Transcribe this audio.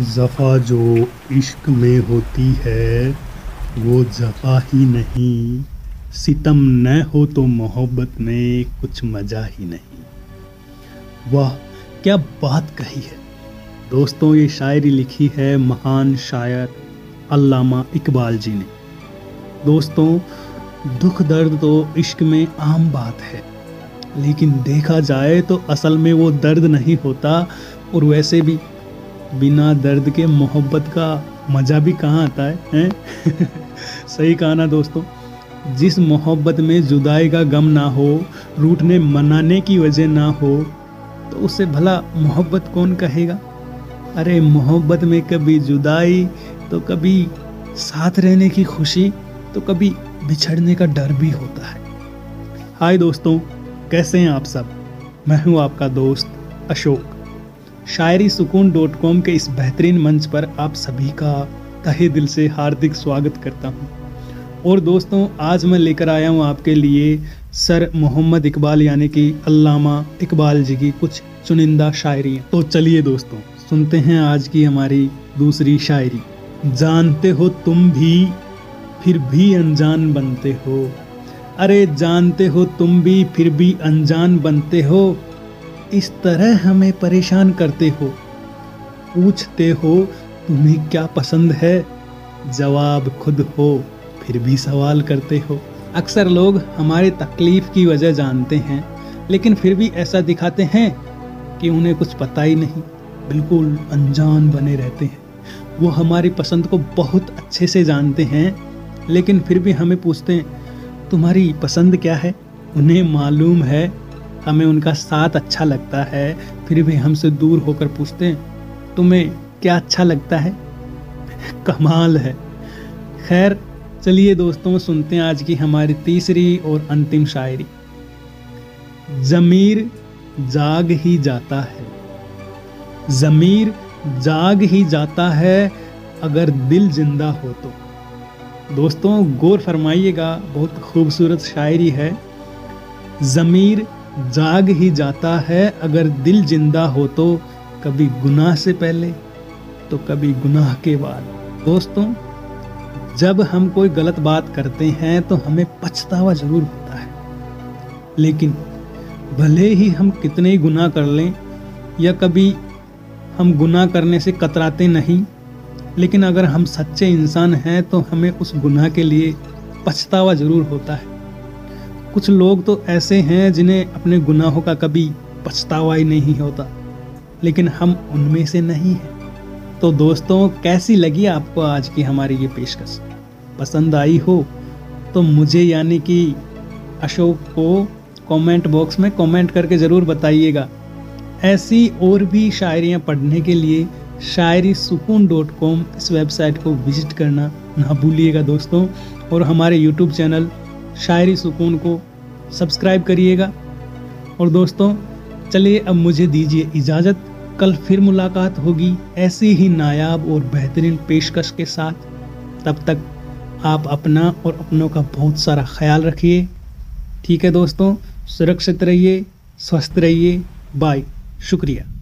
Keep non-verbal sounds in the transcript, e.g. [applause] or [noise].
जफ़ा जो इश्क में होती है, वो जफ़ा ही नहीं। सितम न हो तो मोहब्बत में कुछ मज़ा ही नहीं। वाह, क्या बात कही है। दोस्तों, ये शायरी लिखी है महान शायर अल्लामा इकबाल जी ने। दोस्तों, दुख दर्द तो इश्क में आम बात है, लेकिन देखा जाए तो असल में वो दर्द नहीं होता, और वैसे भी बिना दर्द के मोहब्बत का मज़ा भी कहाँ आता है, हैं? [laughs] सही कहा ना दोस्तों? जिस मोहब्बत में जुदाई का गम ना हो, रूठने मनाने की वजह ना हो तो उसे भला मोहब्बत कौन कहेगा? अरे, मोहब्बत में कभी जुदाई तो कभी साथ रहने की खुशी तो कभी बिछड़ने का डर भी होता है। हाय दोस्तों, कैसे हैं आप सब? मैं हूँ आपका दोस्त अशोक। शायरी सुकून डॉट कॉम के इस बेहतरीन मंच पर आप सभी का तहे दिल से हार्दिक स्वागत करता हूँ। और दोस्तों, आज मैं लेकर आया हूँ आपके लिए सर मोहम्मद इकबाल, यानी कि अल्लामा इकबाल जी की कुछ चुनिंदा शायरी तो चलिए दोस्तों, सुनते हैं आज की हमारी दूसरी शायरी। जानते हो तुम भी, फिर भी अनजान बनते हो। अरे, जानते हो तुम भी, फिर भी अनजान बनते हो। इस तरह हमें परेशान करते हो। पूछते हो, तुम्हें क्या पसंद है? जवाब, खुद हो। फिर भी सवाल करते हो। अक्सर लोग हमारी तकलीफ़ की वजह जानते हैं, लेकिन फिर भी ऐसा दिखाते हैं कि उन्हें कुछ पता ही नहीं। बिल्कुल अनजान बने रहते हैं। वो हमारी पसंद को बहुत अच्छे से जानते हैं, लेकिन फिर भी हमें पूछते हैं, तुम्हारी पसंद क्या है? उन्हें मालूम है हमें उनका साथ अच्छा लगता है, फिर भी हमसे दूर होकर पूछते हैं, तुम्हें क्या अच्छा लगता है? [laughs] कमाल है। खैर, चलिए दोस्तों, सुनते हैं आज की हमारी तीसरी और अंतिम शायरी। ज़मीर जाग ही जाता है। ज़मीर जाग ही जाता है अगर दिल ज़िंदा हो तो। दोस्तों, गौर फरमाइएगा, बहुत खूबसूरत शायरी है। ज़मीर जाग ही जाता है, अगर दिल ज़िंदा हो तो। कभी गुनाह से पहले तो कभी गुनाह के बाद। दोस्तों, जब हम कोई गलत बात करते हैं तो हमें पछतावा ज़रूर होता है। लेकिन भले ही हम कितने ही गुनाह कर लें, या कभी हम गुनाह करने से कतराते नहीं, लेकिन अगर हम सच्चे इंसान हैं तो हमें उस गुनाह के लिए पछतावा ज़रूर होता है। कुछ लोग तो ऐसे हैं जिन्हें अपने गुनाहों का कभी पछतावा ही नहीं होता, लेकिन हम उनमें से नहीं हैं। तो दोस्तों, कैसी लगी आपको आज की हमारी ये पेशकश? पसंद आई हो तो मुझे यानी कि अशोक को कमेंट बॉक्स में कमेंट करके ज़रूर बताइएगा। ऐसी और भी शायरियाँ पढ़ने के लिए शायरी सुकून डॉट कॉम इस वेबसाइट को विज़िट करना ना भूलिएगा दोस्तों, और हमारे यूट्यूब चैनल शायरी सुकून को सब्सक्राइब करिएगा। और दोस्तों, चलिए अब मुझे दीजिए इजाज़त। कल फिर मुलाकात होगी ऐसी ही नायाब और बेहतरीन पेशकश के साथ। तब तक आप अपना और अपनों का बहुत सारा ख्याल रखिए। ठीक है दोस्तों, सुरक्षित रहिए, स्वस्थ रहिए। बाय, शुक्रिया।